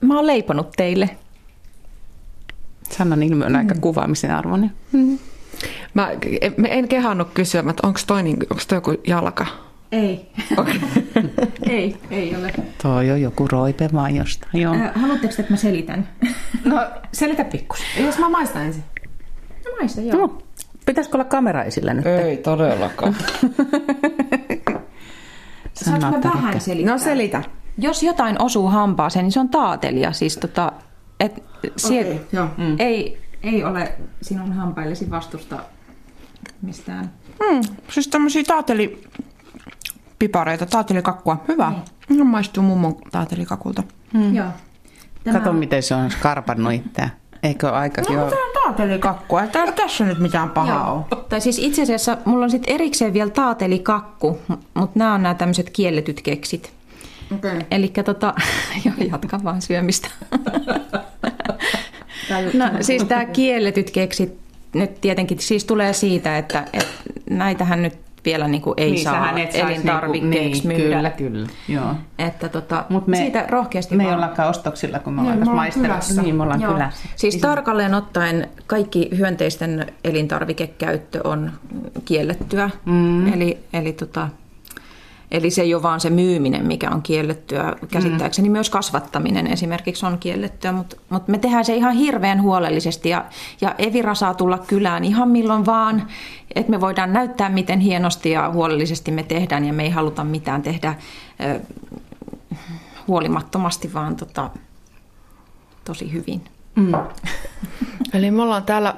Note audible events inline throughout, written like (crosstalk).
mä oon leiponut teille. Sannan ilme on aika kuvaamisen arvoinen. Mm. Mä en, en kehannut kysyä, että onko toi, niin, onko toi joku jalka? Ei. Okay. (laughs) ei, ei ole. Toi on joku roipe vaan jostain. Joo. Äh, haluatteko, että mä selitän? No, (laughs) selitä pikkus. Jos mä maistan ensin. No maista, joo. No, pitäisikö olla kamera esillä nyt? Ei todellakaan. (laughs) Saanko mä vähän selittää? No selitä. Jos jotain osuu hampaaseen, niin se on taatelia. Siis tota, et sie- Okei, joo. mm. ei, ei ole sinun hampaillesi vastusta mistään. Mm, siis tämmöisiä taatelipipareita, taatelikakkua. Hyvä. Mm. No, maistuu mummon taatelikakulta. Mm. Joo. Tämä... Kato, miten se on skarpannut itseään. Eikö aika No, jo? tämä on taatelikakkua. Ei tää- tässä nyt mitään pahaa ole. Tai siis itse asiassa mulla on sitten erikseen vielä taatelikakku, mutta nämä on nämä tämmöiset kielletyt keksit. Okay. Eli tota, (laughs) joo, jatka vaan syömistä. no, siis tämä kielletyt keksit nyt tietenkin siis tulee siitä, että, että näitähän nyt vielä niin kuin ei Niin, saa et sais elintarvikkeeksi niinku- niin, myydä. Kyllä, kyllä. Joo. Että tota, Mut me, siitä rohkeasti Me ei vaan. ollakaan ostoksilla, kun me Niin, ollaan maistelemassa. kylässä. Niin, me ollaan Joo. kylässä. Siis tarkalleen ottaen kaikki hyönteisten elintarvikekäyttö on kiellettyä. Mm. Eli, eli, tota, eli se ei ole vaan se myyminen, mikä on kiellettyä. Käsittääkseni mm. myös kasvattaminen esimerkiksi on kiellettyä, mutta mut me tehdään se ihan hirveän huolellisesti. Ja, ja Evira saa tulla kylään ihan milloin vaan, että me voidaan näyttää, miten hienosti ja huolellisesti me tehdään. Ja me ei haluta mitään tehdä ö, huolimattomasti, vaan tota, tosi hyvin. Mm. (laughs) Eli me ollaan täällä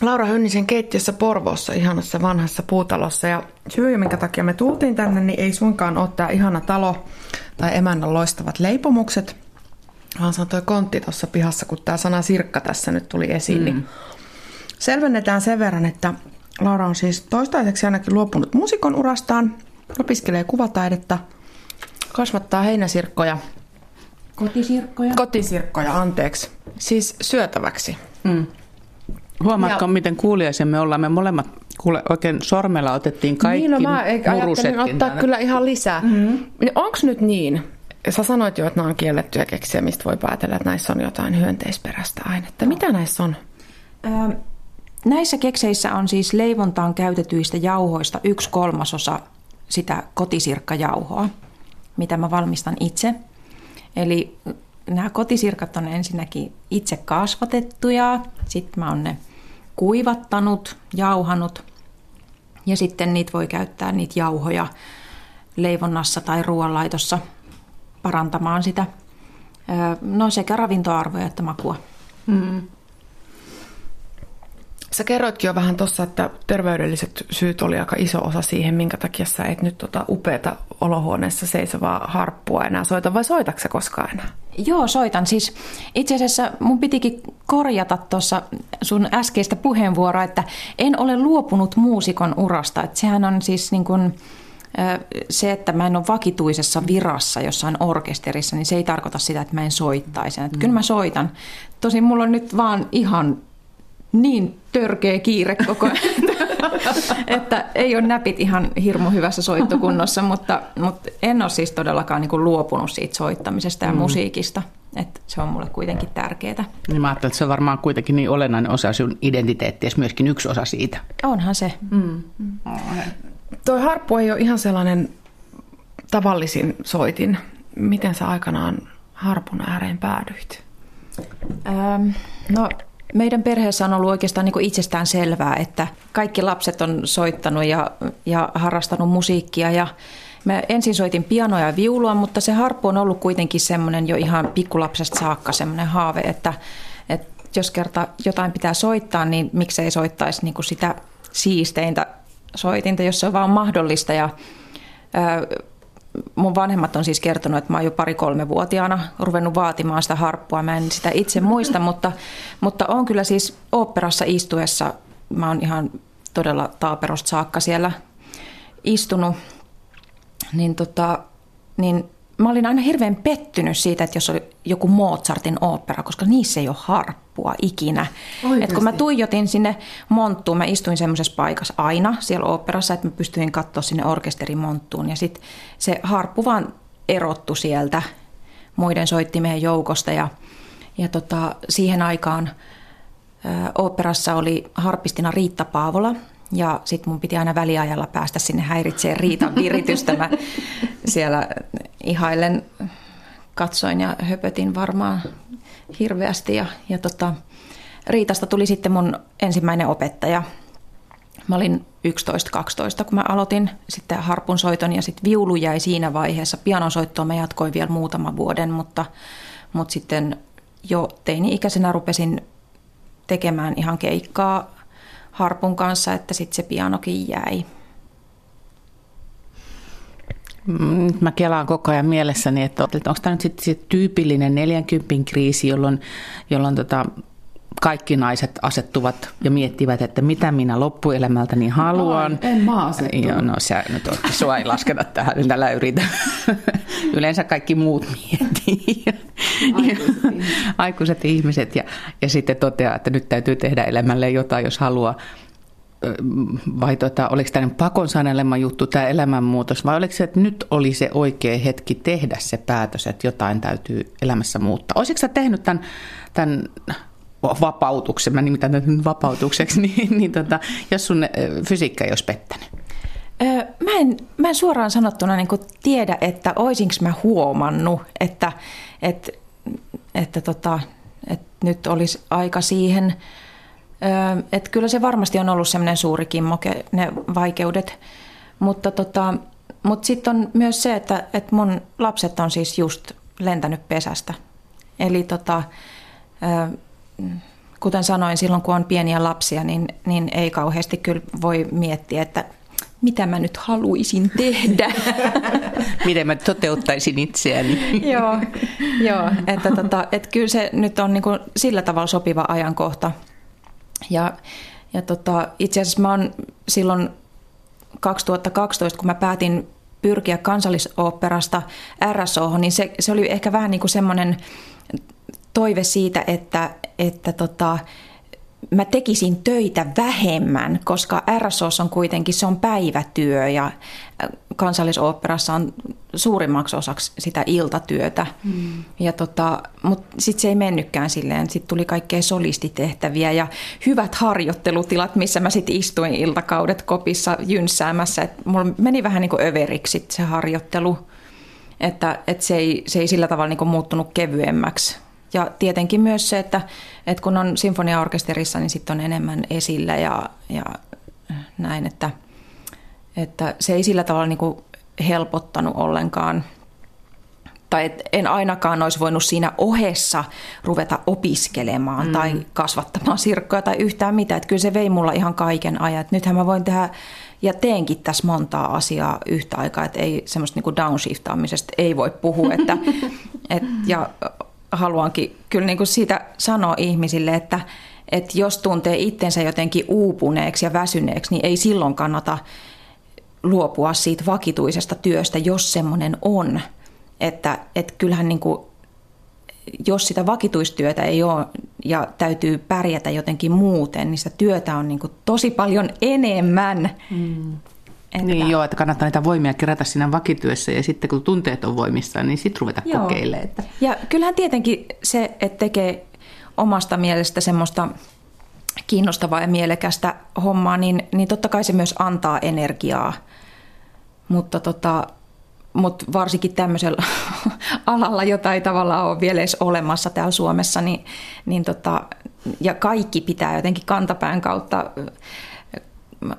Laura Hönnisen keittiössä Porvoossa, ihanassa vanhassa puutalossa. Ja syy, minkä takia me tultiin tänne, niin ei suinkaan ole tämä ihana talo tai emännän loistavat leipomukset, vaan se on toi kontti tuossa pihassa, kun tämä sana sirkka tässä nyt tuli esiin. Mm. Niin selvennetään sen verran, että Laura on siis toistaiseksi ainakin luopunut muusikon urastaan, opiskelee kuvataidetta, kasvattaa heinäsirkkoja, Kotisirkkoja. kotisirkkoja, anteeksi, siis syötäväksi. Mm. Huomaatko, Ja- miten kuuliaisia me ollaan? Me molemmat kuule, oikein sormella otettiin kaikki niin, no mä ei- ajattelin ottaa tänne. kyllä ihan lisää. Mm-hmm. Onko nyt niin, sä sanoit jo, että nämä on kiellettyjä keksiä, mistä voi päätellä, että näissä on jotain hyönteisperäistä ainetta. Mitä näissä on? Ö, näissä kekseissä on siis leivontaan käytetyistä jauhoista yksi kolmasosa sitä kotisirkkajauhoa, mitä mä valmistan itse. Eli nämä kotisirkat on ensinnäkin itse kasvatettuja, sitten mä oon ne kuivattanut, jauhanut. Ja sitten niitä voi käyttää niitä jauhoja leivonnassa tai ruoanlaitossa parantamaan sitä no sekä ravintoarvoja että makua. Sä kerroitkin jo vähän tuossa, että terveydelliset syyt oli aika iso osa siihen, minkä takia sä et nyt tota upeata olohuoneessa seisovaa harppua enää soita, vai soitatko sä koskaan enää? Joo, soitan. Siis itse asiassa mun pitikin korjata tuossa sun äskeistä puheenvuoroa, että en ole luopunut muusikon urasta. Että sehän on siis niin kuin, se, että mä en ole vakituisessa virassa jossain orkesterissa, niin se ei tarkoita sitä, että mä en soittaisi. Että kyllä mä soitan. Tosin mulla on nyt vaan ihan niin törkeä kiire koko ajan, että ei ole näpit ihan hirmu hyvässä soittokunnossa, mutta, mutta en ole siis todellakaan niin kuin luopunut siitä soittamisesta ja mm. musiikista. Että se on mulle kuitenkin tärkeää. Niin mä ajattelin, että se on varmaan kuitenkin niin olennainen osa sun identiteettiä, myöskin yksi osa siitä. Onhan se. Mm. Toi harppu ei ole ihan sellainen tavallisin soitin. Miten sä aikanaan harpun ääreen päädyit? Ähm, no, meidän perheessä on ollut oikeastaan niin itsestään selvää, että kaikki lapset on soittanut ja, ja harrastanut musiikkia. Ja mä ensin soitin pianoa ja viulua, mutta se harppu on ollut kuitenkin semmoinen jo ihan pikkulapsesta saakka semmoinen haave, että, että jos kerta jotain pitää soittaa, niin miksei soittaisi niin kuin sitä siisteintä soitinta, jos se on vaan mahdollista. Ja, mun vanhemmat on siis kertonut, että mä oon jo pari-kolme-vuotiaana ruvennut vaatimaan sitä harppua. Mä en sitä itse muista, mutta, mutta on kyllä siis oopperassa istuessa, mä oon ihan todella taaperosta saakka siellä istunut, niin, tota, niin mä olin aina hirveän pettynyt siitä, että jos oli joku Mozartin ooppera, koska niissä ei ole harppua ikinä. Et kun mä tuijotin sinne monttuun, mä istuin semmoisessa paikassa aina siellä oopperassa, että mä pystyin katsoa sinne orkesterimonttuun ja sitten se harppu vaan erottu sieltä muiden soittimien joukosta. Ja, ja tota, siihen aikaan oopperassa oli harpistina Riitta Paavola, ja sitten mun piti aina väliajalla päästä sinne häiritseen Riitan viritystä. Mä siellä ihailen, katsoin ja höpötin varmaan hirveästi. Ja, ja tota, Riitasta tuli sitten mun ensimmäinen opettaja. Mä olin 11-12, kun mä aloitin sitten harpun soiton ja sitten viulu jäi siinä vaiheessa. Pianosoittoa mä jatkoin vielä muutama vuoden, mutta, mutta sitten jo teini-ikäisenä rupesin tekemään ihan keikkaa harpun kanssa, että sitten se pianokin jäi. Nyt mä kelaan koko ajan mielessäni, että onko tämä nyt sitten se tyypillinen 40 kriisi, jolloin, jolloin tota, kaikki naiset asettuvat ja miettivät, että mitä minä loppuelämältäni haluan. Ai, en mä. Joo, no sä nyt oot, sua ei lasketa tähän, nyt älä yritä. (laughs) Yleensä kaikki muut miettii. Aikuiset ihmiset. Aikuiset ihmiset ja, ja sitten toteaa, että nyt täytyy tehdä elämälle jotain, jos haluaa vai tota, oliko tämä pakon sanelema juttu, tämä elämänmuutos, vai oliko se, että nyt oli se oikea hetki tehdä se päätös, että jotain täytyy elämässä muuttaa? Olisitko sä tehnyt tämän, tämän vapautuksen, mä nimitän tätä nyt vapautukseksi, (laughs) niin, niin tota, jos sun fysiikka ei olisi pettänyt? Mä en, mä en suoraan sanottuna niin tiedä, että oisinko mä huomannut, että, että, että, tota, että nyt olisi aika siihen. Että kyllä se varmasti on ollut semmoinen suuri kimmoke, ne vaikeudet. Mutta, tota, mutta sitten on myös se, että, että mun lapset on siis just lentänyt pesästä. Eli tota, kuten sanoin, silloin kun on pieniä lapsia, niin, niin ei kauheasti kyllä voi miettiä, että mitä mä nyt haluaisin tehdä. (laughs) Miten mä toteuttaisin itseäni. (laughs) joo, joo että, tota, että kyllä se nyt on niin kuin sillä tavalla sopiva ajankohta. Ja, ja tota, itse asiassa mä oon silloin 2012, kun mä päätin pyrkiä kansallisoopperasta RSO, niin se, se oli ehkä vähän niin kuin semmoinen toive siitä, että, että tota, mä tekisin töitä vähemmän, koska RSOS on kuitenkin se on päivätyö ja kansallisoopperassa on suurimmaksi osaksi sitä iltatyötä. Mm. Ja tota, Mutta sitten se ei mennytkään silleen. Sitten tuli kaikkea solistitehtäviä ja hyvät harjoittelutilat, missä mä sitten istuin iltakaudet kopissa jynsäämässä. Et mulla meni vähän niin kuin överiksi se harjoittelu. Että, että se, ei, se ei sillä tavalla niin kuin muuttunut kevyemmäksi ja tietenkin myös se, että, että kun on sinfoniaorkesterissa, niin sitten on enemmän esillä ja, ja näin, että, että se ei sillä tavalla niin kuin helpottanut ollenkaan. Tai et en ainakaan olisi voinut siinä ohessa ruveta opiskelemaan mm. tai kasvattamaan sirkkoja tai yhtään mitään. Että kyllä se vei mulla ihan kaiken ajan. Et nythän mä voin tehdä ja teenkin tässä montaa asiaa yhtä aikaa, että ei semmoista niin downshiftaamisesta ei voi puhua. Että, et, ja haluankin kyllä niin kuin siitä sanoa ihmisille, että, että jos tuntee itsensä jotenkin uupuneeksi ja väsyneeksi, niin ei silloin kannata luopua siitä vakituisesta työstä, jos semmoinen on. Että, että kyllähän niin kuin, jos sitä vakituistyötä ei ole ja täytyy pärjätä jotenkin muuten, niin sitä työtä on niin kuin tosi paljon enemmän. Mm. Että... Niin joo, että kannattaa niitä voimia kerätä siinä vakityössä ja sitten kun tunteet on voimissa, niin sitten ruveta joo. kokeilemaan. Että... Ja kyllähän tietenkin se, että tekee omasta mielestä semmoista kiinnostavaa ja mielekästä hommaa, niin, niin totta kai se myös antaa energiaa. Mutta tota, mut varsinkin tämmöisellä (laughs) alalla, jota ei tavallaan ole vielä edes olemassa täällä Suomessa, niin, niin tota, ja kaikki pitää jotenkin kantapään kautta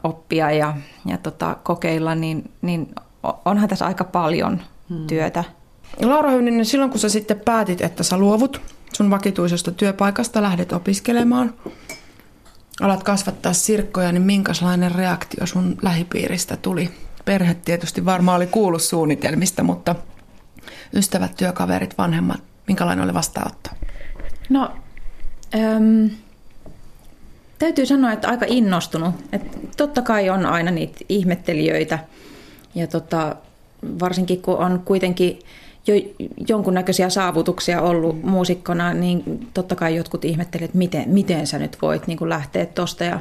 oppia ja, ja tota, kokeilla, niin, niin onhan tässä aika paljon hmm. työtä. Laura Höyninen, silloin kun sä sitten päätit, että sä luovut sun vakituisesta työpaikasta, lähdet opiskelemaan, alat kasvattaa sirkkoja, niin minkälainen reaktio sun lähipiiristä tuli? Perhe tietysti varmaan oli kuullut suunnitelmista, mutta ystävät, työkaverit, vanhemmat, minkälainen oli vastaanotto? No, äm, Täytyy sanoa, että aika innostunut. Että totta kai on aina niitä ihmettelijöitä ja tota, varsinkin kun on kuitenkin jo jonkunnäköisiä saavutuksia ollut muusikkona, niin totta kai jotkut ihmettelevät, että miten, miten sä nyt voit niin kuin lähteä tuosta. Ja,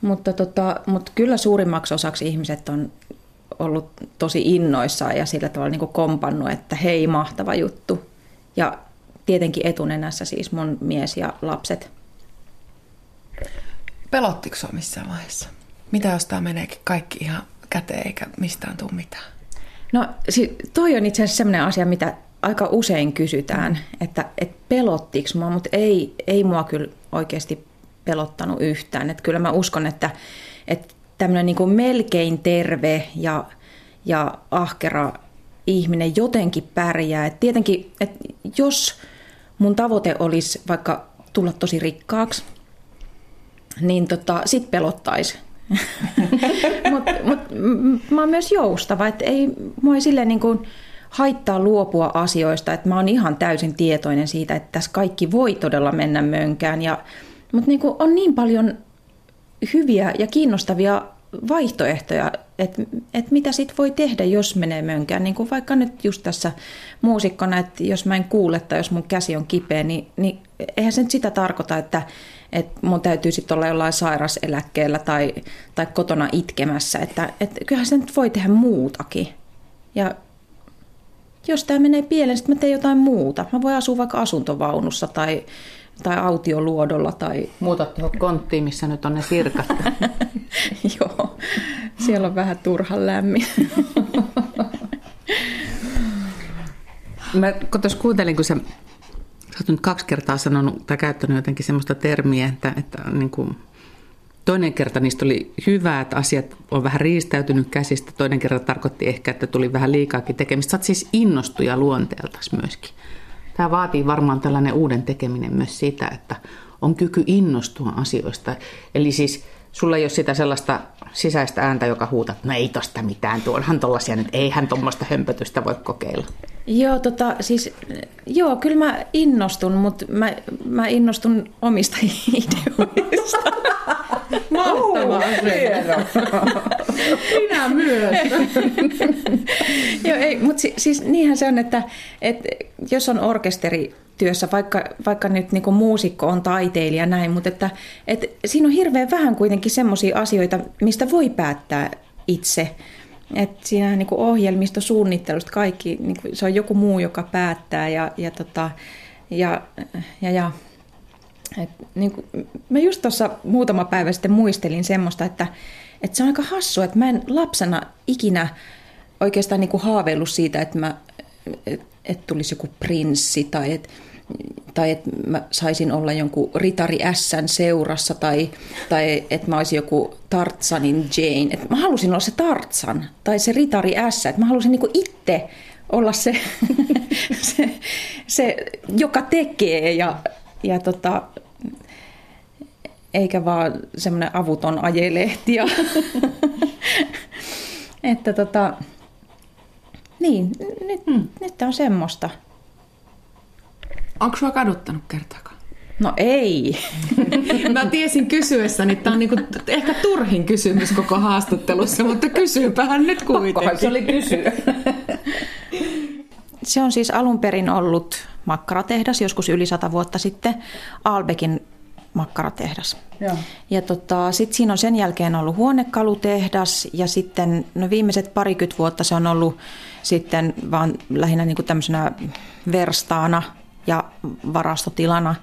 mutta, tota, mutta kyllä suurimmaksi osaksi ihmiset on ollut tosi innoissaan ja sillä tavalla niin kuin kompannut, että hei, mahtava juttu. ja tietenkin etunenässä siis mun mies ja lapset. Pelottiko sinua missään vaiheessa? Mitä jos tämä meneekin kaikki ihan käteen eikä mistään tule mitään? No toi on itse asiassa sellainen asia, mitä aika usein kysytään, että, että pelottiko mua, mutta ei, ei mua kyllä oikeasti pelottanut yhtään. Että kyllä mä uskon, että, että tämmöinen niin kuin melkein terve ja, ja ahkera ihminen jotenkin pärjää. Et tietenkin, että jos mun tavoite olisi vaikka tulla tosi rikkaaksi, niin tota, sit pelottaisi. Mutta (laughs) mut, mä oon myös joustava, että ei, mua ei silleen niin kuin haittaa luopua asioista, että mä oon ihan täysin tietoinen siitä, että tässä kaikki voi todella mennä mönkään. Ja, mutta niin kuin on niin paljon hyviä ja kiinnostavia vaihtoehtoja, että, että mitä sit voi tehdä, jos menee mönkään. Niin kuin vaikka nyt just tässä muusikkona, että jos mä en kuule tai jos mun käsi on kipeä, niin, niin eihän se nyt sitä tarkoita, että, että mun täytyy sitten olla jollain sairaseläkkeellä tai, tai kotona itkemässä. Että, että kyllähän se nyt voi tehdä muutakin. Ja jos tämä menee pieleen, sitten mä teen jotain muuta. Mä voin asua vaikka asuntovaunussa tai, tai autioluodolla. Tai... Muuta tuohon konttiin, missä nyt on ne sirkat. (laughs) Joo, siellä on vähän turhan lämmin. mä tuossa kuuntelin, kun sä, oot nyt kaksi kertaa sanonut tai käyttänyt jotenkin semmoista termiä, että, että niin kuin Toinen kerta niistä oli hyvä, että asiat on vähän riistäytynyt käsistä. Toinen kerta tarkoitti ehkä, että tuli vähän liikaakin tekemistä. Sä siis innostuja luonteeltas myöskin. Tämä vaatii varmaan tällainen uuden tekeminen myös sitä, että on kyky innostua asioista. Eli siis sulla ei ole sitä sellaista sisäistä ääntä, joka huutaa, että no ei tosta mitään, tuonhan tollasia nyt, eihän tuommoista hömpötystä voi kokeilla. Joo, tota, siis, joo, kyllä mä innostun, mutta mä, mä innostun omista (laughs) ideoista. Mahtava (laughs) Minä myös. (laughs) joo, ei, mutta si, siis niinhän se on, että, että jos on orkesteri työssä, vaikka, vaikka nyt niin muusikko on taiteilija näin, mutta että, että siinä on hirveän vähän kuitenkin semmoisia asioita, mistä voi päättää itse. Et siinä niin kuin ohjelmistosuunnittelusta kaikki, niin kuin, se on joku muu, joka päättää ja, ja, tota, ja, ja, ja et, niin kuin, mä just tuossa muutama päivä sitten muistelin semmoista, että, että se on aika hassu, että mä en lapsena ikinä oikeastaan niin kuin haaveillut siitä, että mä että et tulisi joku prinssi tai että tai että mä saisin olla jonkun Ritari Sn seurassa tai, tai että mä olisin joku Tartsanin Jane. Et mä halusin olla se Tartsan tai se Ritari S, että mä halusin niinku itse olla se, (laughs) se, se, joka tekee ja, ja tota, eikä vaan semmoinen avuton ajelehti. Ja (laughs) että tota, niin, nyt, hmm. nyt on semmoista. Onko sua kaduttanut kertaakaan? No ei. (laughs) Mä tiesin kysyessäni, että tämä on niinku ehkä turhin kysymys koko haastattelussa, mutta kysyypähän nyt kuitenkin. Pakkohan se oli kysyä. Se on siis alun perin ollut makkaratehdas joskus yli sata vuotta sitten. Albekin makkaratehdas. Joo. Ja tota, sitten siinä on sen jälkeen ollut huonekalutehdas ja sitten no viimeiset parikymmentä vuotta se on ollut sitten vaan lähinnä niin kuin tämmöisenä verstaana ja varastotilana.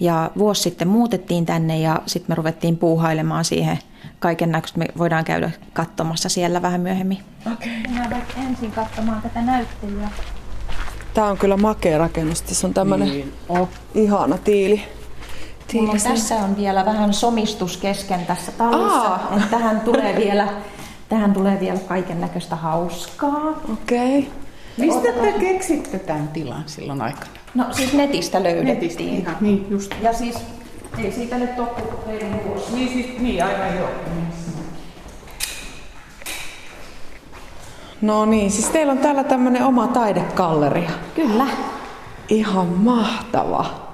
Ja vuosi sitten muutettiin tänne ja sitten me ruvettiin puuhailemaan siihen kaiken näköistä. Me voidaan käydä katsomassa siellä vähän myöhemmin. Okei. Okay. ensin katsomaan tätä näyttelyä. Tämä on kyllä makea rakennus. Tässä on tämmöinen niin. oh. ihana tiili. tiili. On, tässä on vielä vähän somistus kesken tässä tallissa. Tähän tulee vielä tähän tulee vielä kaiken näköistä hauskaa. Okei. Okay. Mistä te keksitte tämän tilan silloin aikana? No siis netistä löydettiin. Netistä, ihan, niin just. Ja siis ei siitä nyt ole vuosi. Niin, siis, niin aivan joo. No niin, siis teillä on täällä tämmöinen oma taidekalleria. Kyllä. Ihan mahtava.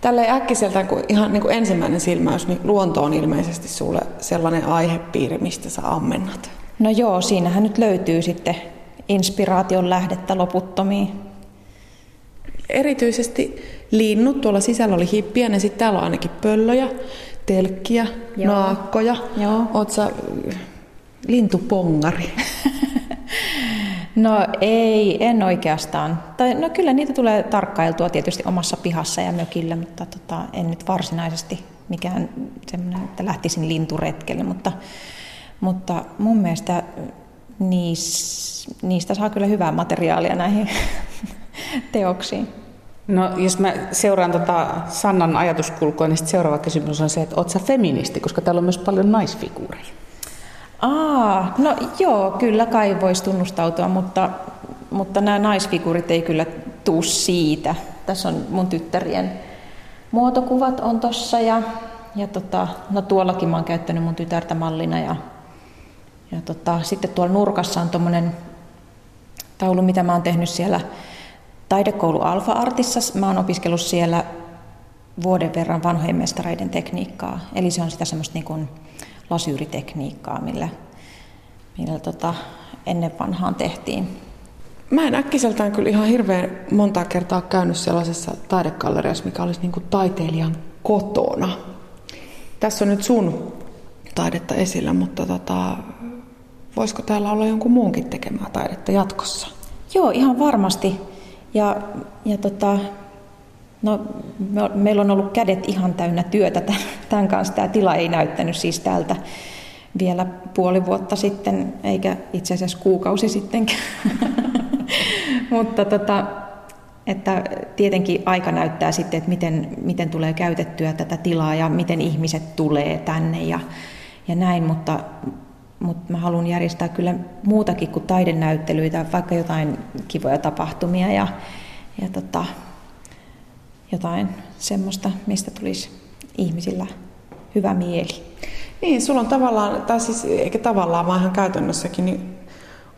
Tällä äkkiseltä, kun ihan niin kuin ensimmäinen silmäys, niin luonto on ilmeisesti sulle sellainen aihepiiri, mistä sä ammennat. No joo, siinähän nyt löytyy sitten inspiraation lähdettä loputtomiin. Erityisesti linnut, tuolla sisällä oli hippiä, ja sitten täällä on ainakin pöllöjä, telkkiä, Joo. naakkoja. Joo. Oot sä lintupongari? (laughs) No ei, en oikeastaan. Tai, no kyllä niitä tulee tarkkailtua tietysti omassa pihassa ja mökillä, mutta tota, en nyt varsinaisesti mikään semmoinen, että lähtisin linturetkelle, mutta, mutta mun mielestä niis, niistä saa kyllä hyvää materiaalia näihin (laughs) teoksiin. No jos mä seuraan tota Sannan ajatuskulkua, niin seuraava kysymys on se, että oot sä feministi, koska täällä on myös paljon naisfiguureja. Aa, no joo, kyllä kai voisi tunnustautua, mutta, mutta nämä naisfiguurit ei kyllä tuu siitä. Tässä on mun tyttärien muotokuvat on tossa ja, ja tota, no tuollakin mä oon käyttänyt mun tytärtä mallina ja, ja tota, sitten tuolla nurkassa on tuommoinen taulu, mitä mä oon tehnyt siellä taidekoulu Alfa Artissa. Mä oon opiskellut siellä vuoden verran vanhojen mestareiden tekniikkaa. Eli se on sitä semmoista niin kuin lasyyritekniikkaa, millä, millä tota, ennen vanhaan tehtiin. Mä en äkkiseltään kyllä ihan hirveän monta kertaa käynyt sellaisessa taidekalleriassa, mikä olisi niin kuin taiteilijan kotona. Tässä on nyt sun taidetta esillä, mutta tota, voisiko täällä olla jonkun muunkin tekemää taidetta jatkossa? Joo, ihan varmasti. Ja, ja tota, no, me, meillä on ollut kädet ihan täynnä työtä tämän, kanssa. Tämä tila ei näyttänyt siis täältä vielä puoli vuotta sitten, eikä itse asiassa kuukausi sittenkään. (laughs) Mutta tota, että tietenkin aika näyttää sitten, että miten, miten tulee käytettyä tätä tilaa ja miten ihmiset tulee tänne ja, ja näin, mutta, mutta mä haluan järjestää kyllä muutakin kuin taidenäyttelyitä, vaikka jotain kivoja tapahtumia ja, ja tota, jotain semmoista, mistä tulisi ihmisillä hyvä mieli. Niin, sulla on tavallaan, tai siis eikä tavallaan, vaan ihan käytännössäkin, niin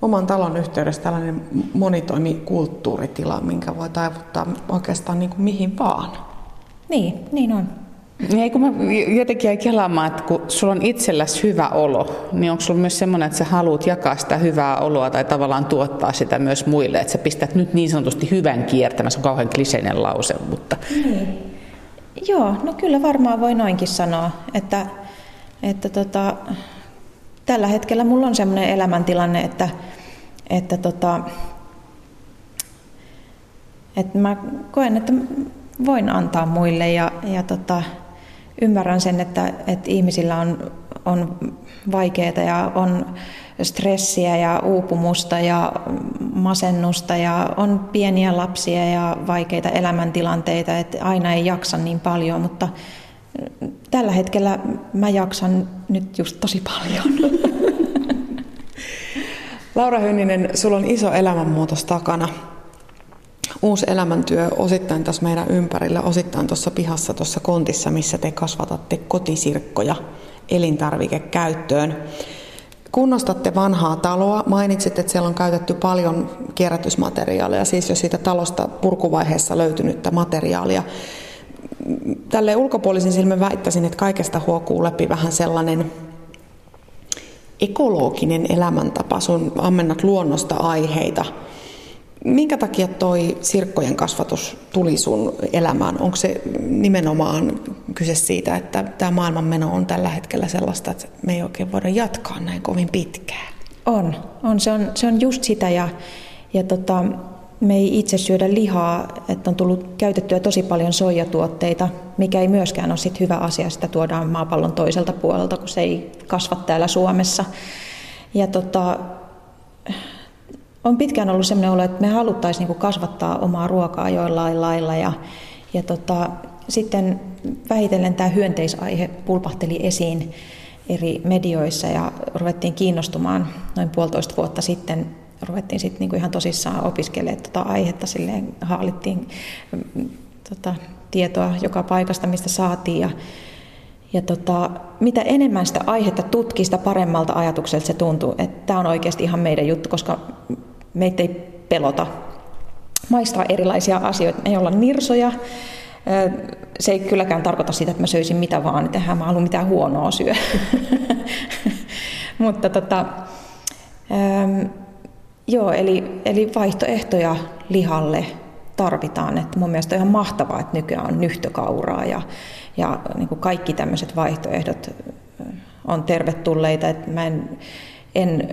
oman talon yhteydessä tällainen monitoimikulttuuritila, minkä voi taivuttaa oikeastaan niin kuin mihin vaan. Niin, niin on. Ei, kun mä jotenkin jäin kelaamaan, että kun sulla on itselläsi hyvä olo, niin onko sulla myös semmoinen, että sä haluat jakaa sitä hyvää oloa tai tavallaan tuottaa sitä myös muille, että sä pistät nyt niin sanotusti hyvän kiertämään, se on kauhean kliseinen lause, mutta... Niin. Joo, no kyllä varmaan voi noinkin sanoa, että, että tota, tällä hetkellä mulla on semmoinen elämäntilanne, että, että, tota, että mä koen, että voin antaa muille ja, ja tota, ymmärrän sen, että, että ihmisillä on, on vaikeaa ja on stressiä ja uupumusta ja masennusta ja on pieniä lapsia ja vaikeita elämäntilanteita, että aina ei jaksa niin paljon, mutta tällä hetkellä mä jaksan nyt just tosi paljon. (laughs) Laura Hönninen, sulla on iso elämänmuutos takana. Uusi elämäntyö osittain tässä meidän ympärillä, osittain tuossa pihassa, tuossa kontissa, missä te kasvatatte kotisirkkoja elintarvikekäyttöön. Kunnostatte vanhaa taloa. Mainitsit, että siellä on käytetty paljon kierrätysmateriaalia, siis jo siitä talosta purkuvaiheessa löytynyttä materiaalia. Tälle ulkopuolisin silmin väittäisin, että kaikesta huokuu läpi vähän sellainen ekologinen elämäntapa. Sun ammennat luonnosta aiheita. Minkä takia toi sirkkojen kasvatus tuli sun elämään? Onko se nimenomaan kyse siitä, että tämä maailmanmeno on tällä hetkellä sellaista, että me ei oikein voida jatkaa näin kovin pitkään? On, on. Se, on se on just sitä ja, ja tota, me ei itse syödä lihaa, että on tullut käytettyä tosi paljon soijatuotteita, mikä ei myöskään ole sit hyvä asia, sitä tuodaan maapallon toiselta puolelta, kun se ei kasva täällä Suomessa. Ja tota, on pitkään ollut sellainen olo, että me haluttaisiin niin kasvattaa omaa ruokaa joillain lailla ja, ja tota, sitten vähitellen tämä hyönteisaihe pulpahteli esiin eri medioissa ja ruvettiin kiinnostumaan noin puolitoista vuotta sitten ruvettiin sitten niinku ihan tosissaan opiskelemaan tota aihetta, silleen haalittiin mm, tota, tietoa joka paikasta, mistä saatiin. Ja, ja tota, mitä enemmän sitä aihetta tutki, sitä paremmalta ajatukselta se tuntuu, että tämä on oikeasti ihan meidän juttu, koska meitä ei pelota maistaa erilaisia asioita. Me ei olla nirsoja. Se ei kylläkään tarkoita sitä, että mä söisin mitä vaan, että mä haluan mitään huonoa syö. (laughs) Mutta tota, Joo, eli, eli vaihtoehtoja lihalle tarvitaan. Että mun mielestä on ihan mahtavaa, että nykyään on nyhtökauraa ja, ja niin kuin kaikki tämmöiset vaihtoehdot on tervetulleita. Että mä en, en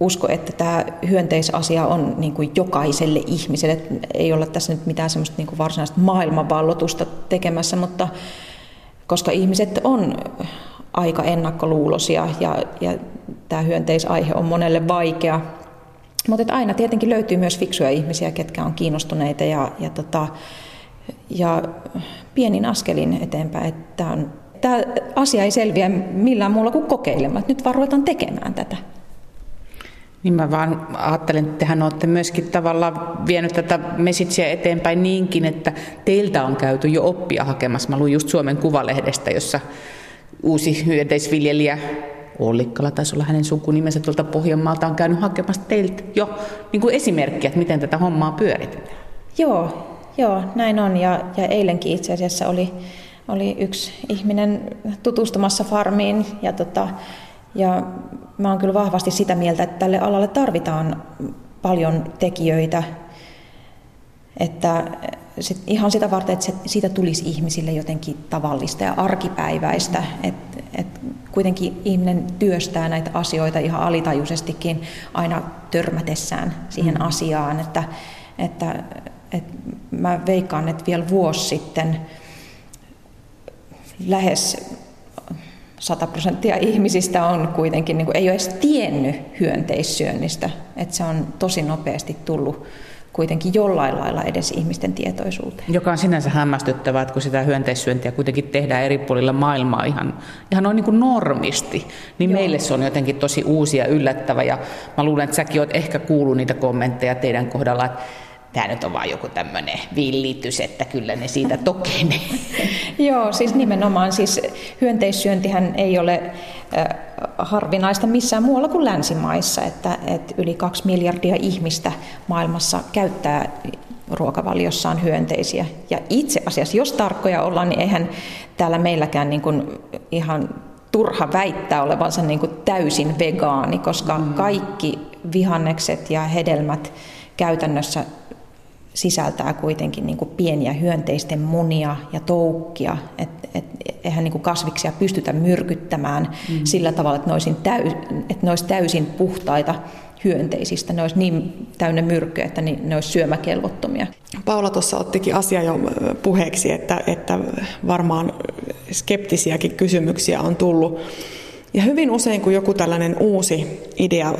usko, että tämä hyönteisasia on niin kuin jokaiselle ihmiselle. Ei olla tässä nyt mitään semmoista niin kuin varsinaista maailmanvallotusta tekemässä, mutta koska ihmiset on aika ennakkoluulosia ja, ja tämä hyönteisaihe on monelle vaikea. Mutta aina tietenkin löytyy myös fiksuja ihmisiä, ketkä on kiinnostuneita ja, ja, tota, ja pienin askelin eteenpäin. Että on, tämä asia ei selviä millään muulla kuin kokeilemaan. Nyt vaan ruvetaan tekemään tätä. Niin mä vaan ajattelen, että tehän olette myöskin tavallaan vienyt tätä messitsiä eteenpäin niinkin, että teiltä on käyty jo oppia hakemassa. Mä luin just Suomen Kuvalehdestä, jossa uusi hyönteisviljelijä Ollikkala taisi olla hänen sukunimensä tuolta Pohjanmaalta, on käynyt hakemassa teiltä jo niin kuin esimerkkiä, että miten tätä hommaa pyöritetään. Joo, joo näin on. Ja, ja eilenkin itse asiassa oli, oli yksi ihminen tutustumassa farmiin ja tota, ja mä oon kyllä vahvasti sitä mieltä, että tälle alalle tarvitaan paljon tekijöitä, että sit ihan sitä varten, että se, siitä tulisi ihmisille jotenkin tavallista ja arkipäiväistä. Että et kuitenkin ihminen työstää näitä asioita ihan alitajuisestikin aina törmätessään siihen mm. asiaan. Että, että, että mä veikkaan, että vielä vuosi sitten lähes 100 prosenttia ihmisistä on kuitenkin, niin kuin, ei ole edes tiennyt hyönteissyönnistä. Että se on tosi nopeasti tullut kuitenkin jollain lailla edes ihmisten tietoisuuteen. Joka on sinänsä hämmästyttävää, että kun sitä hyönteissyöntiä kuitenkin tehdään eri puolilla maailmaa ihan, ihan noin niin kuin normisti, niin Joo. meille se on jotenkin tosi uusia ja yllättävä. Ja mä luulen, että säkin oot ehkä kuullut niitä kommentteja teidän kohdalla, että tämä nyt on vaan joku tämmöinen villitys, että kyllä ne siitä (laughs) tokenee. Joo, siis nimenomaan siis hyönteissyöntihän ei ole harvinaista missään muualla kuin länsimaissa, että, että yli kaksi miljardia ihmistä maailmassa käyttää ruokavaliossaan hyönteisiä. Ja itse asiassa, jos tarkkoja ollaan, niin eihän täällä meilläkään niin kuin ihan turha väittää olevansa niin kuin täysin vegaani, koska mm. kaikki vihannekset ja hedelmät käytännössä sisältää kuitenkin niin kuin pieniä hyönteisten munia ja toukkia, että et, eihän niin kuin kasviksia pystytä myrkyttämään mm. sillä tavalla, että ne, olisi täys, että ne olisi täysin puhtaita hyönteisistä. Ne olisi niin täynnä myrkkyä, että ne olisi syömäkelvottomia. Paula tuossa ottikin asia jo puheeksi, että, että varmaan skeptisiäkin kysymyksiä on tullut ja hyvin usein, kun joku tällainen uusi idea,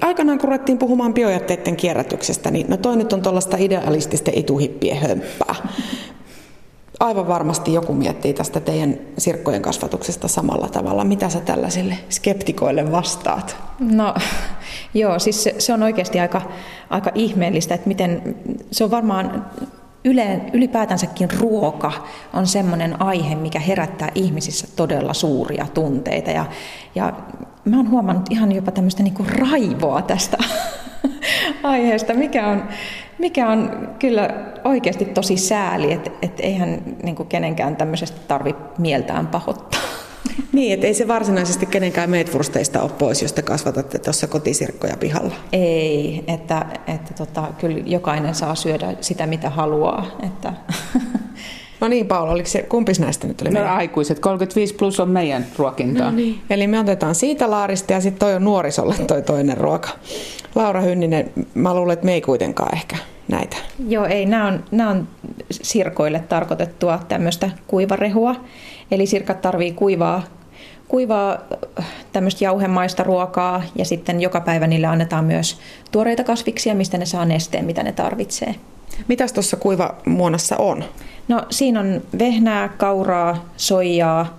aikanaan kun ruvettiin puhumaan biojätteiden kierrätyksestä, niin no toi nyt on tuollaista idealististen ituhippien hömppää. Aivan varmasti joku miettii tästä teidän sirkkojen kasvatuksesta samalla tavalla. Mitä sä tällaisille skeptikoille vastaat? No joo, siis se, se on oikeasti aika, aika ihmeellistä, että miten se on varmaan yle, ylipäätänsäkin ruoka on semmoinen aihe, mikä herättää ihmisissä todella suuria tunteita. Ja, ja mä oon huomannut ihan jopa tämmöistä niinku raivoa tästä (laughs) aiheesta, mikä on, mikä on kyllä oikeasti tosi sääli, että et eihän niinku kenenkään tämmöisestä tarvitse mieltään pahoittaa. Niin, että ei se varsinaisesti kenenkään meetwursteista ole pois, jos te kasvatatte tuossa kotisirkkoja pihalla. Ei, että, että tota, kyllä jokainen saa syödä sitä, mitä haluaa. Että. (laughs) No niin, Paula, oliko se, kumpis näistä nyt oli No meidän? aikuiset, 35 plus on meidän ruokintaa. No niin. Eli me otetaan siitä laarista ja sitten toi on nuorisolle toi toinen ruoka. Laura Hynninen, mä luulen, että me ei kuitenkaan ehkä näitä. Joo, ei, nämä on, nämä on sirkoille tarkoitettua tämmöistä kuivarehua. Eli sirkat tarvii kuivaa, kuivaa tämmöistä jauhemaista ruokaa ja sitten joka päivä niille annetaan myös tuoreita kasviksia, mistä ne saa nesteen, mitä ne tarvitsee. Mitäs tuossa kuivamuonassa on? No siinä on vehnää, kauraa, soijaa,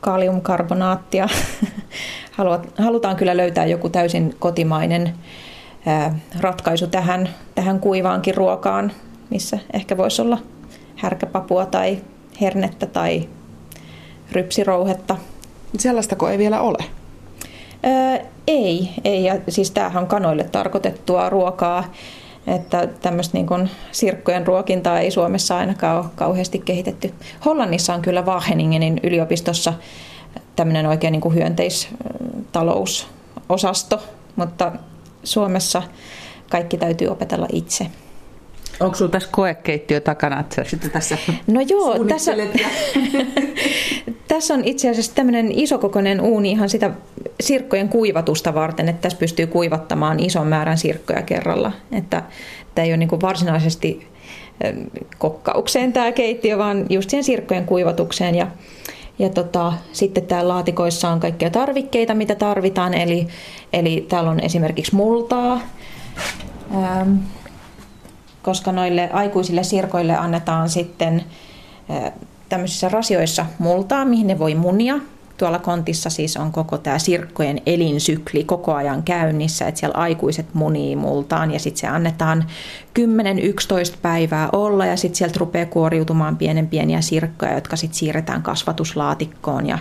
kaliumkarbonaattia. (laughs) Halutaan kyllä löytää joku täysin kotimainen ratkaisu tähän, tähän kuivaankin ruokaan, missä ehkä voisi olla härkäpapua tai hernettä tai rypsirouhetta. Sellaistako ei vielä ole? Öö, ei, ei. Ja siis tämähän on kanoille tarkoitettua ruokaa, että tämmöistä niin kuin sirkkojen ruokintaa ei Suomessa ainakaan ole kauheasti kehitetty. Hollannissa on kyllä Wageningenin yliopistossa tämmöinen oikein niin kuin hyönteistalousosasto, mutta Suomessa kaikki täytyy opetella itse. Onko sinulla tässä koekeittiö takana, että sitten tässä No joo, tässä, (laughs) Tässä on itse asiassa tämmöinen isokokoinen uuni ihan sitä sirkkojen kuivatusta varten, että tässä pystyy kuivattamaan ison määrän sirkkoja kerralla. Että tämä ei ole niin varsinaisesti kokkaukseen tämä keittiö, vaan just siihen sirkkojen kuivatukseen. Ja, ja tota, sitten täällä laatikoissa on kaikkia tarvikkeita, mitä tarvitaan. Eli, eli täällä on esimerkiksi multaa, ähm, koska noille aikuisille sirkoille annetaan sitten tämmöisissä rasioissa multaa, mihin ne voi munia. Tuolla kontissa siis on koko tämä sirkkojen elinsykli koko ajan käynnissä, että siellä aikuiset munii multaan ja sitten se annetaan 10-11 päivää olla ja sitten sieltä rupeaa kuoriutumaan pienen pieniä sirkkoja, jotka sitten siirretään kasvatuslaatikkoon ja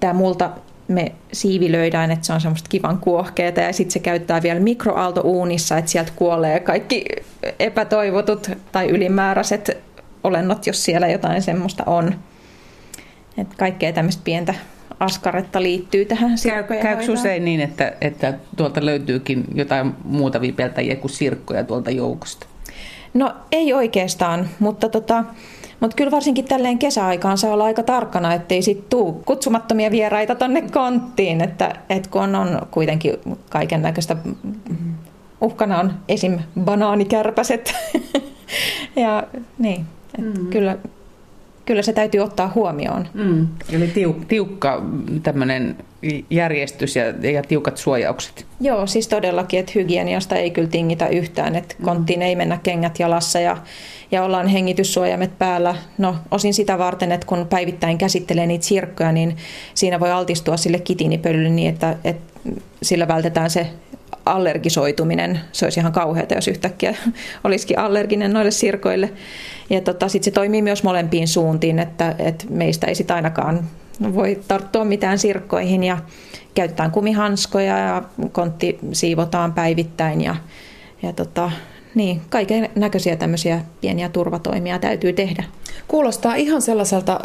tämä multa me siivilöidään, että se on semmoista kivan kuohkeeta ja sitten se käyttää vielä mikroaaltouunissa, että sieltä kuolee kaikki epätoivotut tai ylimääräiset olennot, jos siellä jotain semmoista on. Et kaikkea tämmöistä pientä askaretta liittyy tähän sirkkojen Käykö usein niin, että, että tuolta löytyykin jotain muuta vipeltäjiä kuin sirkkoja tuolta joukosta? No ei oikeastaan, mutta tota, mutta kyllä varsinkin tälleen kesäaikaan saa olla aika tarkkana, ettei sit tuu kutsumattomia vieraita tonne konttiin, että et kun on kuitenkin kaiken näköistä uhkana on esim. banaanikärpäset. (laughs) ja niin, mm. kyllä, kyllä se täytyy ottaa huomioon. Mm. Eli tiuk, tiukka tämmöinen järjestys ja, ja tiukat suojaukset. Joo, siis todellakin, että hygieniasta ei kyllä tingitä yhtään, että mm. konttiin ei mennä kengät jalassa ja, ja ollaan hengityssuojamet päällä. No osin sitä varten, että kun päivittäin käsittelee niitä sirkkoja, niin siinä voi altistua sille kitiinipölylle niin, että, että sillä vältetään se allergisoituminen. Se olisi ihan kauheata, jos yhtäkkiä (laughs) olisikin allerginen noille sirkoille. Ja tota, sitten se toimii myös molempiin suuntiin, että, että meistä ei sitä ainakaan voi tarttua mitään sirkkoihin ja käytetään kumihanskoja ja kontti siivotaan päivittäin ja, ja tota, niin, kaiken näköisiä tämmöisiä pieniä turvatoimia täytyy tehdä. Kuulostaa ihan sellaiselta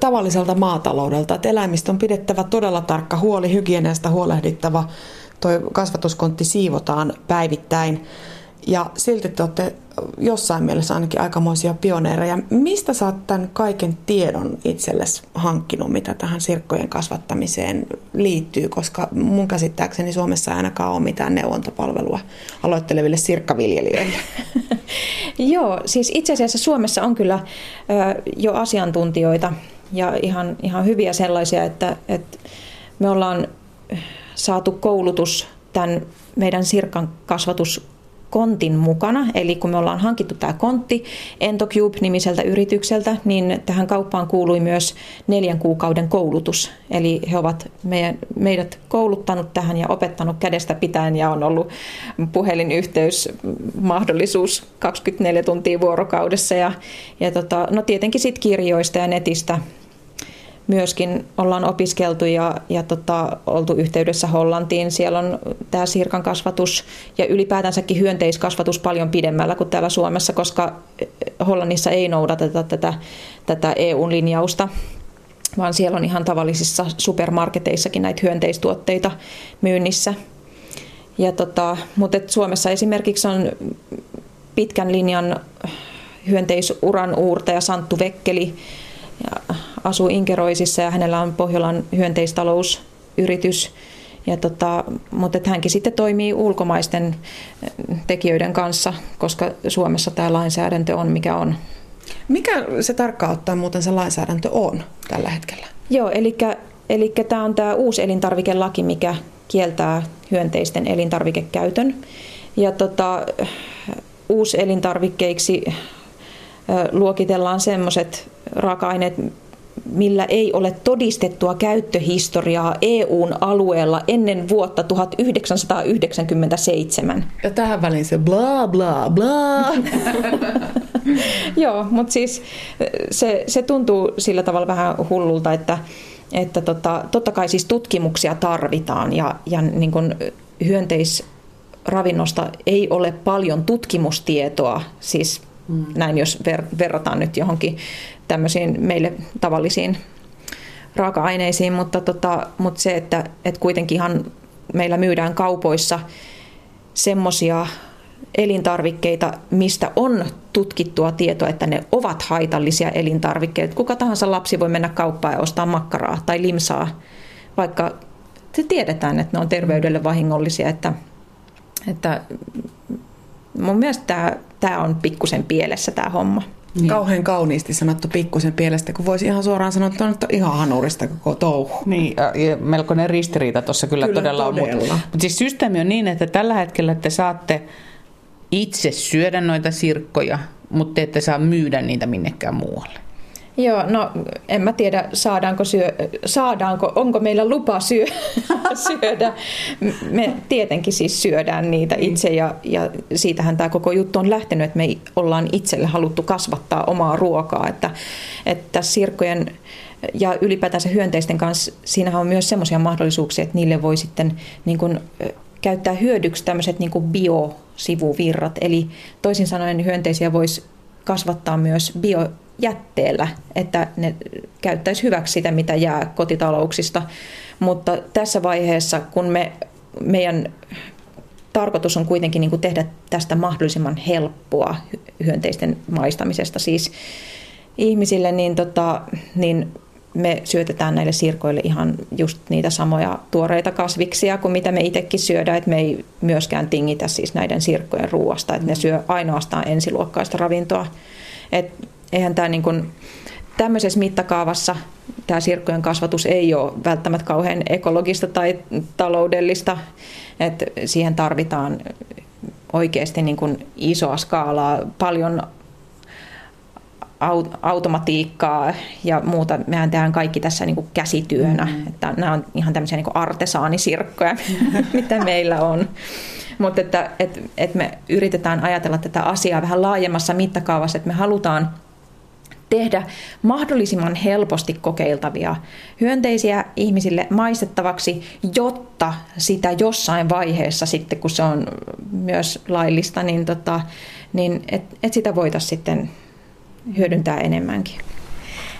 tavalliselta maataloudelta, että eläimistä on pidettävä todella tarkka huoli, hygieniasta huolehdittava, toi kasvatuskontti siivotaan päivittäin. Ja silti te olette jossain mielessä ainakin aikamoisia pioneereja. Mistä sä oot tämän kaiken tiedon itsellesi hankkinut, mitä tähän sirkkojen kasvattamiseen liittyy? Koska mun käsittääkseni Suomessa ei ainakaan ole mitään neuvontapalvelua aloitteleville sirkkaviljelijöille. (laughs) Joo, siis itse asiassa Suomessa on kyllä jo asiantuntijoita ja ihan, ihan hyviä sellaisia, että, että me ollaan saatu koulutus tämän meidän sirkan kasvatus kontin mukana. Eli kun me ollaan hankittu tämä kontti Entocube-nimiseltä yritykseltä, niin tähän kauppaan kuului myös neljän kuukauden koulutus. Eli he ovat meidän, meidät kouluttanut tähän ja opettanut kädestä pitäen ja on ollut puhelinyhteys mahdollisuus 24 tuntia vuorokaudessa. Ja, ja tota, no tietenkin sitten kirjoista ja netistä myöskin ollaan opiskeltu ja, ja tota, oltu yhteydessä Hollantiin. Siellä on tämä sirkan kasvatus ja ylipäätänsäkin hyönteiskasvatus paljon pidemmällä kuin täällä Suomessa, koska Hollannissa ei noudateta tätä, tätä EU-linjausta vaan siellä on ihan tavallisissa supermarketeissakin näitä hyönteistuotteita myynnissä. Ja tota, mutta Suomessa esimerkiksi on pitkän linjan hyönteisuran uurtaja Santtu Vekkeli, ja asuu Inkeroisissa ja hänellä on Pohjolan hyönteistalousyritys. Ja tota, mutta että hänkin sitten toimii ulkomaisten tekijöiden kanssa, koska Suomessa tämä lainsäädäntö on mikä on. Mikä se tarkkaan ottaen muuten se lainsäädäntö on tällä hetkellä? Joo, eli, eli tämä on tämä uusi elintarvikelaki, mikä kieltää hyönteisten elintarvikekäytön. Ja tota, elintarvikkeiksi luokitellaan sellaiset raaka-aineet, millä ei ole todistettua käyttöhistoriaa EUn alueella ennen vuotta 1997. Ja tähän väliin se bla bla bla. (laughs) Joo, mutta siis se, se tuntuu sillä tavalla vähän hullulta, että, että tota, totta kai siis tutkimuksia tarvitaan ja, ja niin kun hyönteisravinnosta ei ole paljon tutkimustietoa, siis Mm. Näin jos ver- verrataan nyt johonkin tämmöisiin meille tavallisiin raaka-aineisiin, mutta, tota, mutta se, että, että kuitenkin ihan meillä myydään kaupoissa semmoisia elintarvikkeita, mistä on tutkittua tietoa, että ne ovat haitallisia elintarvikkeita. Kuka tahansa lapsi voi mennä kauppaan ja ostaa makkaraa tai limsaa, vaikka se tiedetään, että ne on terveydelle vahingollisia. Että, että mun mielestä tämä, tämä on pikkusen pielessä tämä homma. Niin. Kauhean kauniisti sanottu pikkusen pielestä, kun voisi ihan suoraan sanoa, että on ihan hanurista koko touhu. Niin, ja melkoinen ristiriita tuossa kyllä, kyllä todella, todella on. Mutta, mutta siis systeemi on niin, että tällä hetkellä te saatte itse syödä noita sirkkoja, mutta te ette saa myydä niitä minnekään muualle. Joo, no en mä tiedä, saadaanko, syö, saadaanko onko meillä lupa syö, (laughs) syödä. Me tietenkin siis syödään niitä itse ja, ja siitähän tämä koko juttu on lähtenyt, että me ollaan itselle haluttu kasvattaa omaa ruokaa. Että, että sirkkojen ja ylipäätänsä hyönteisten kanssa siinähän on myös semmoisia mahdollisuuksia, että niille voi sitten niin kuin, käyttää hyödyksi tämmöiset niin biosivuvirrat. Eli toisin sanoen hyönteisiä voisi kasvattaa myös biojätteellä, että ne käyttäisi hyväksi sitä, mitä jää kotitalouksista. Mutta tässä vaiheessa, kun me, meidän tarkoitus on kuitenkin niin kuin tehdä tästä mahdollisimman helppoa hyönteisten maistamisesta siis ihmisille, niin, tota, niin me syötetään näille sirkoille ihan just niitä samoja tuoreita kasviksia kuin mitä me itsekin syödään, että me ei myöskään tingitä siis näiden sirkkojen ruoasta, että ne syö ainoastaan ensiluokkaista ravintoa. Et eihän tämä niin kuin, tämmöisessä mittakaavassa tämä sirkkojen kasvatus ei ole välttämättä kauhean ekologista tai taloudellista, että siihen tarvitaan oikeasti niin kuin isoa skaalaa, paljon automatiikkaa ja muuta. Mehän tehdään kaikki tässä niin kuin käsityönä. Mm-hmm. Että nämä on ihan tämmöisiä niin kuin artesaanisirkkoja, (laughs) mitä meillä on. Mutta että, että, että me yritetään ajatella tätä asiaa vähän laajemmassa mittakaavassa, että me halutaan tehdä mahdollisimman helposti kokeiltavia hyönteisiä ihmisille maistettavaksi, jotta sitä jossain vaiheessa sitten, kun se on myös laillista, niin, tota, niin että et sitä voitaisiin sitten hyödyntää enemmänkin.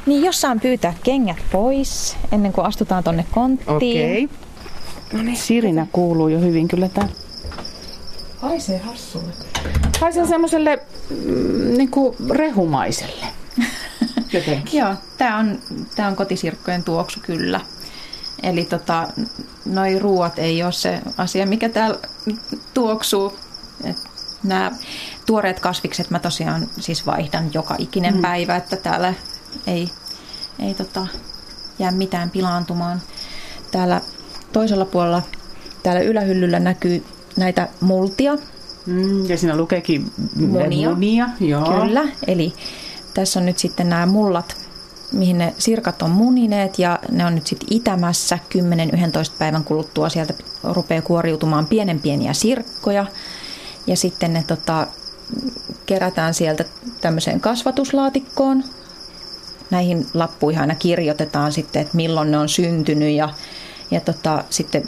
Niin jos saan pyytää kengät pois ennen kuin astutaan tonne konttiin. Okei. Okay. No niin. Sirinä kuuluu jo hyvin kyllä tää. Haisee hassulle. Haisee semmoiselle mm, niinku rehumaiselle. (laughs) Jotenkin. Joo, tää on, tää on kotisirkkojen tuoksu kyllä. Eli tota, noi ruuat ei ole se asia, mikä täällä tuoksuu. Et nämä tuoreet kasvikset mä tosiaan siis vaihdan joka ikinen mm. päivä, että täällä ei, ei tota, jää mitään pilaantumaan. Täällä toisella puolella, täällä ylähyllyllä näkyy näitä multia. Mm, ja siinä lukeekin munia. munia joo. Kyllä, eli tässä on nyt sitten nämä mullat, mihin ne sirkat on munineet ja ne on nyt sitten itämässä 10-11 päivän kuluttua. Sieltä rupeaa kuoriutumaan pienen pieniä sirkkoja ja sitten ne tota, kerätään sieltä tämmöiseen kasvatuslaatikkoon. Näihin lappuihin aina kirjoitetaan sitten, että milloin ne on syntynyt ja, ja tota, sitten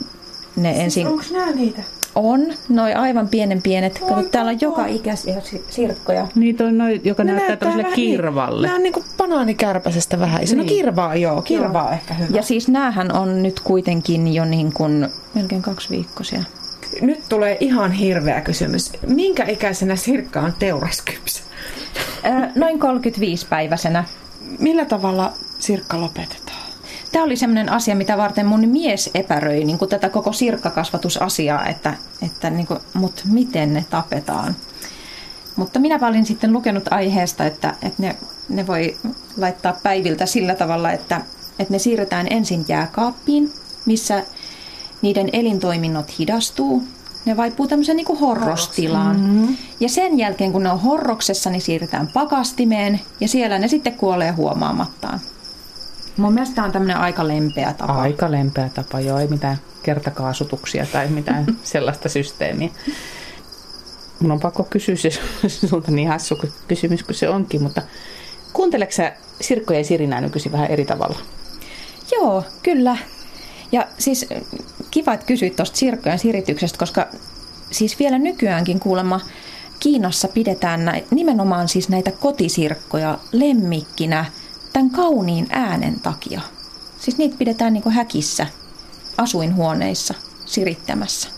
ne siis ensin... Onko nämä niitä? On, noin aivan pienen pienet. Kato, täällä on joka ikäisiä sirkkoja. Niitä on noin, joka ne näyttää tämmöiselle niin- kirvalle. Niin, nämä on niin kuin banaanikärpäsestä vähän iso. No niin. No kirvaa joo, kirvaa joo. ehkä hyvä. Ja siis näähän on nyt kuitenkin jo niin kuin melkein kaksi viikkoisia. Nyt tulee ihan hirveä kysymys. Minkä ikäisenä sirkka on teuraskypsä? Noin 35-päiväisenä. Millä tavalla sirkka lopetetaan? Tämä oli sellainen asia, mitä varten mun mies epäröi niin kuin tätä koko sirkkakasvatusasiaa, että, että niin kuin, mut miten ne tapetaan. Mutta minä olin sitten lukenut aiheesta, että, että ne, ne voi laittaa päiviltä sillä tavalla, että, että ne siirretään ensin jääkaappiin, missä niiden elintoiminnot hidastuu. Ne vaipuu tämmöiseen niin kuin horrostilaan. Mm-hmm. Ja sen jälkeen, kun ne on horroksessa, niin siirretään pakastimeen ja siellä ne sitten kuolee huomaamattaan. Mun mielestä tämä on tämmöinen aika lempeä tapa. Aika lempeä tapa, joo. Ei mitään kertakaasutuksia tai mitään (laughs) sellaista systeemiä. Mun on pakko kysyä se (laughs) sulta niin hassu kysymys kuin se onkin, mutta kuunteleksä sä Sirkkoja ja Sirinää nykyisin vähän eri tavalla? Joo, kyllä. Ja siis kiva, että kysyit tuosta sirkkojen sirityksestä, koska siis vielä nykyäänkin kuulemma Kiinassa pidetään näitä, nimenomaan siis näitä kotisirkkoja lemmikkinä tämän kauniin äänen takia. Siis niitä pidetään niin häkissä asuinhuoneissa sirittämässä.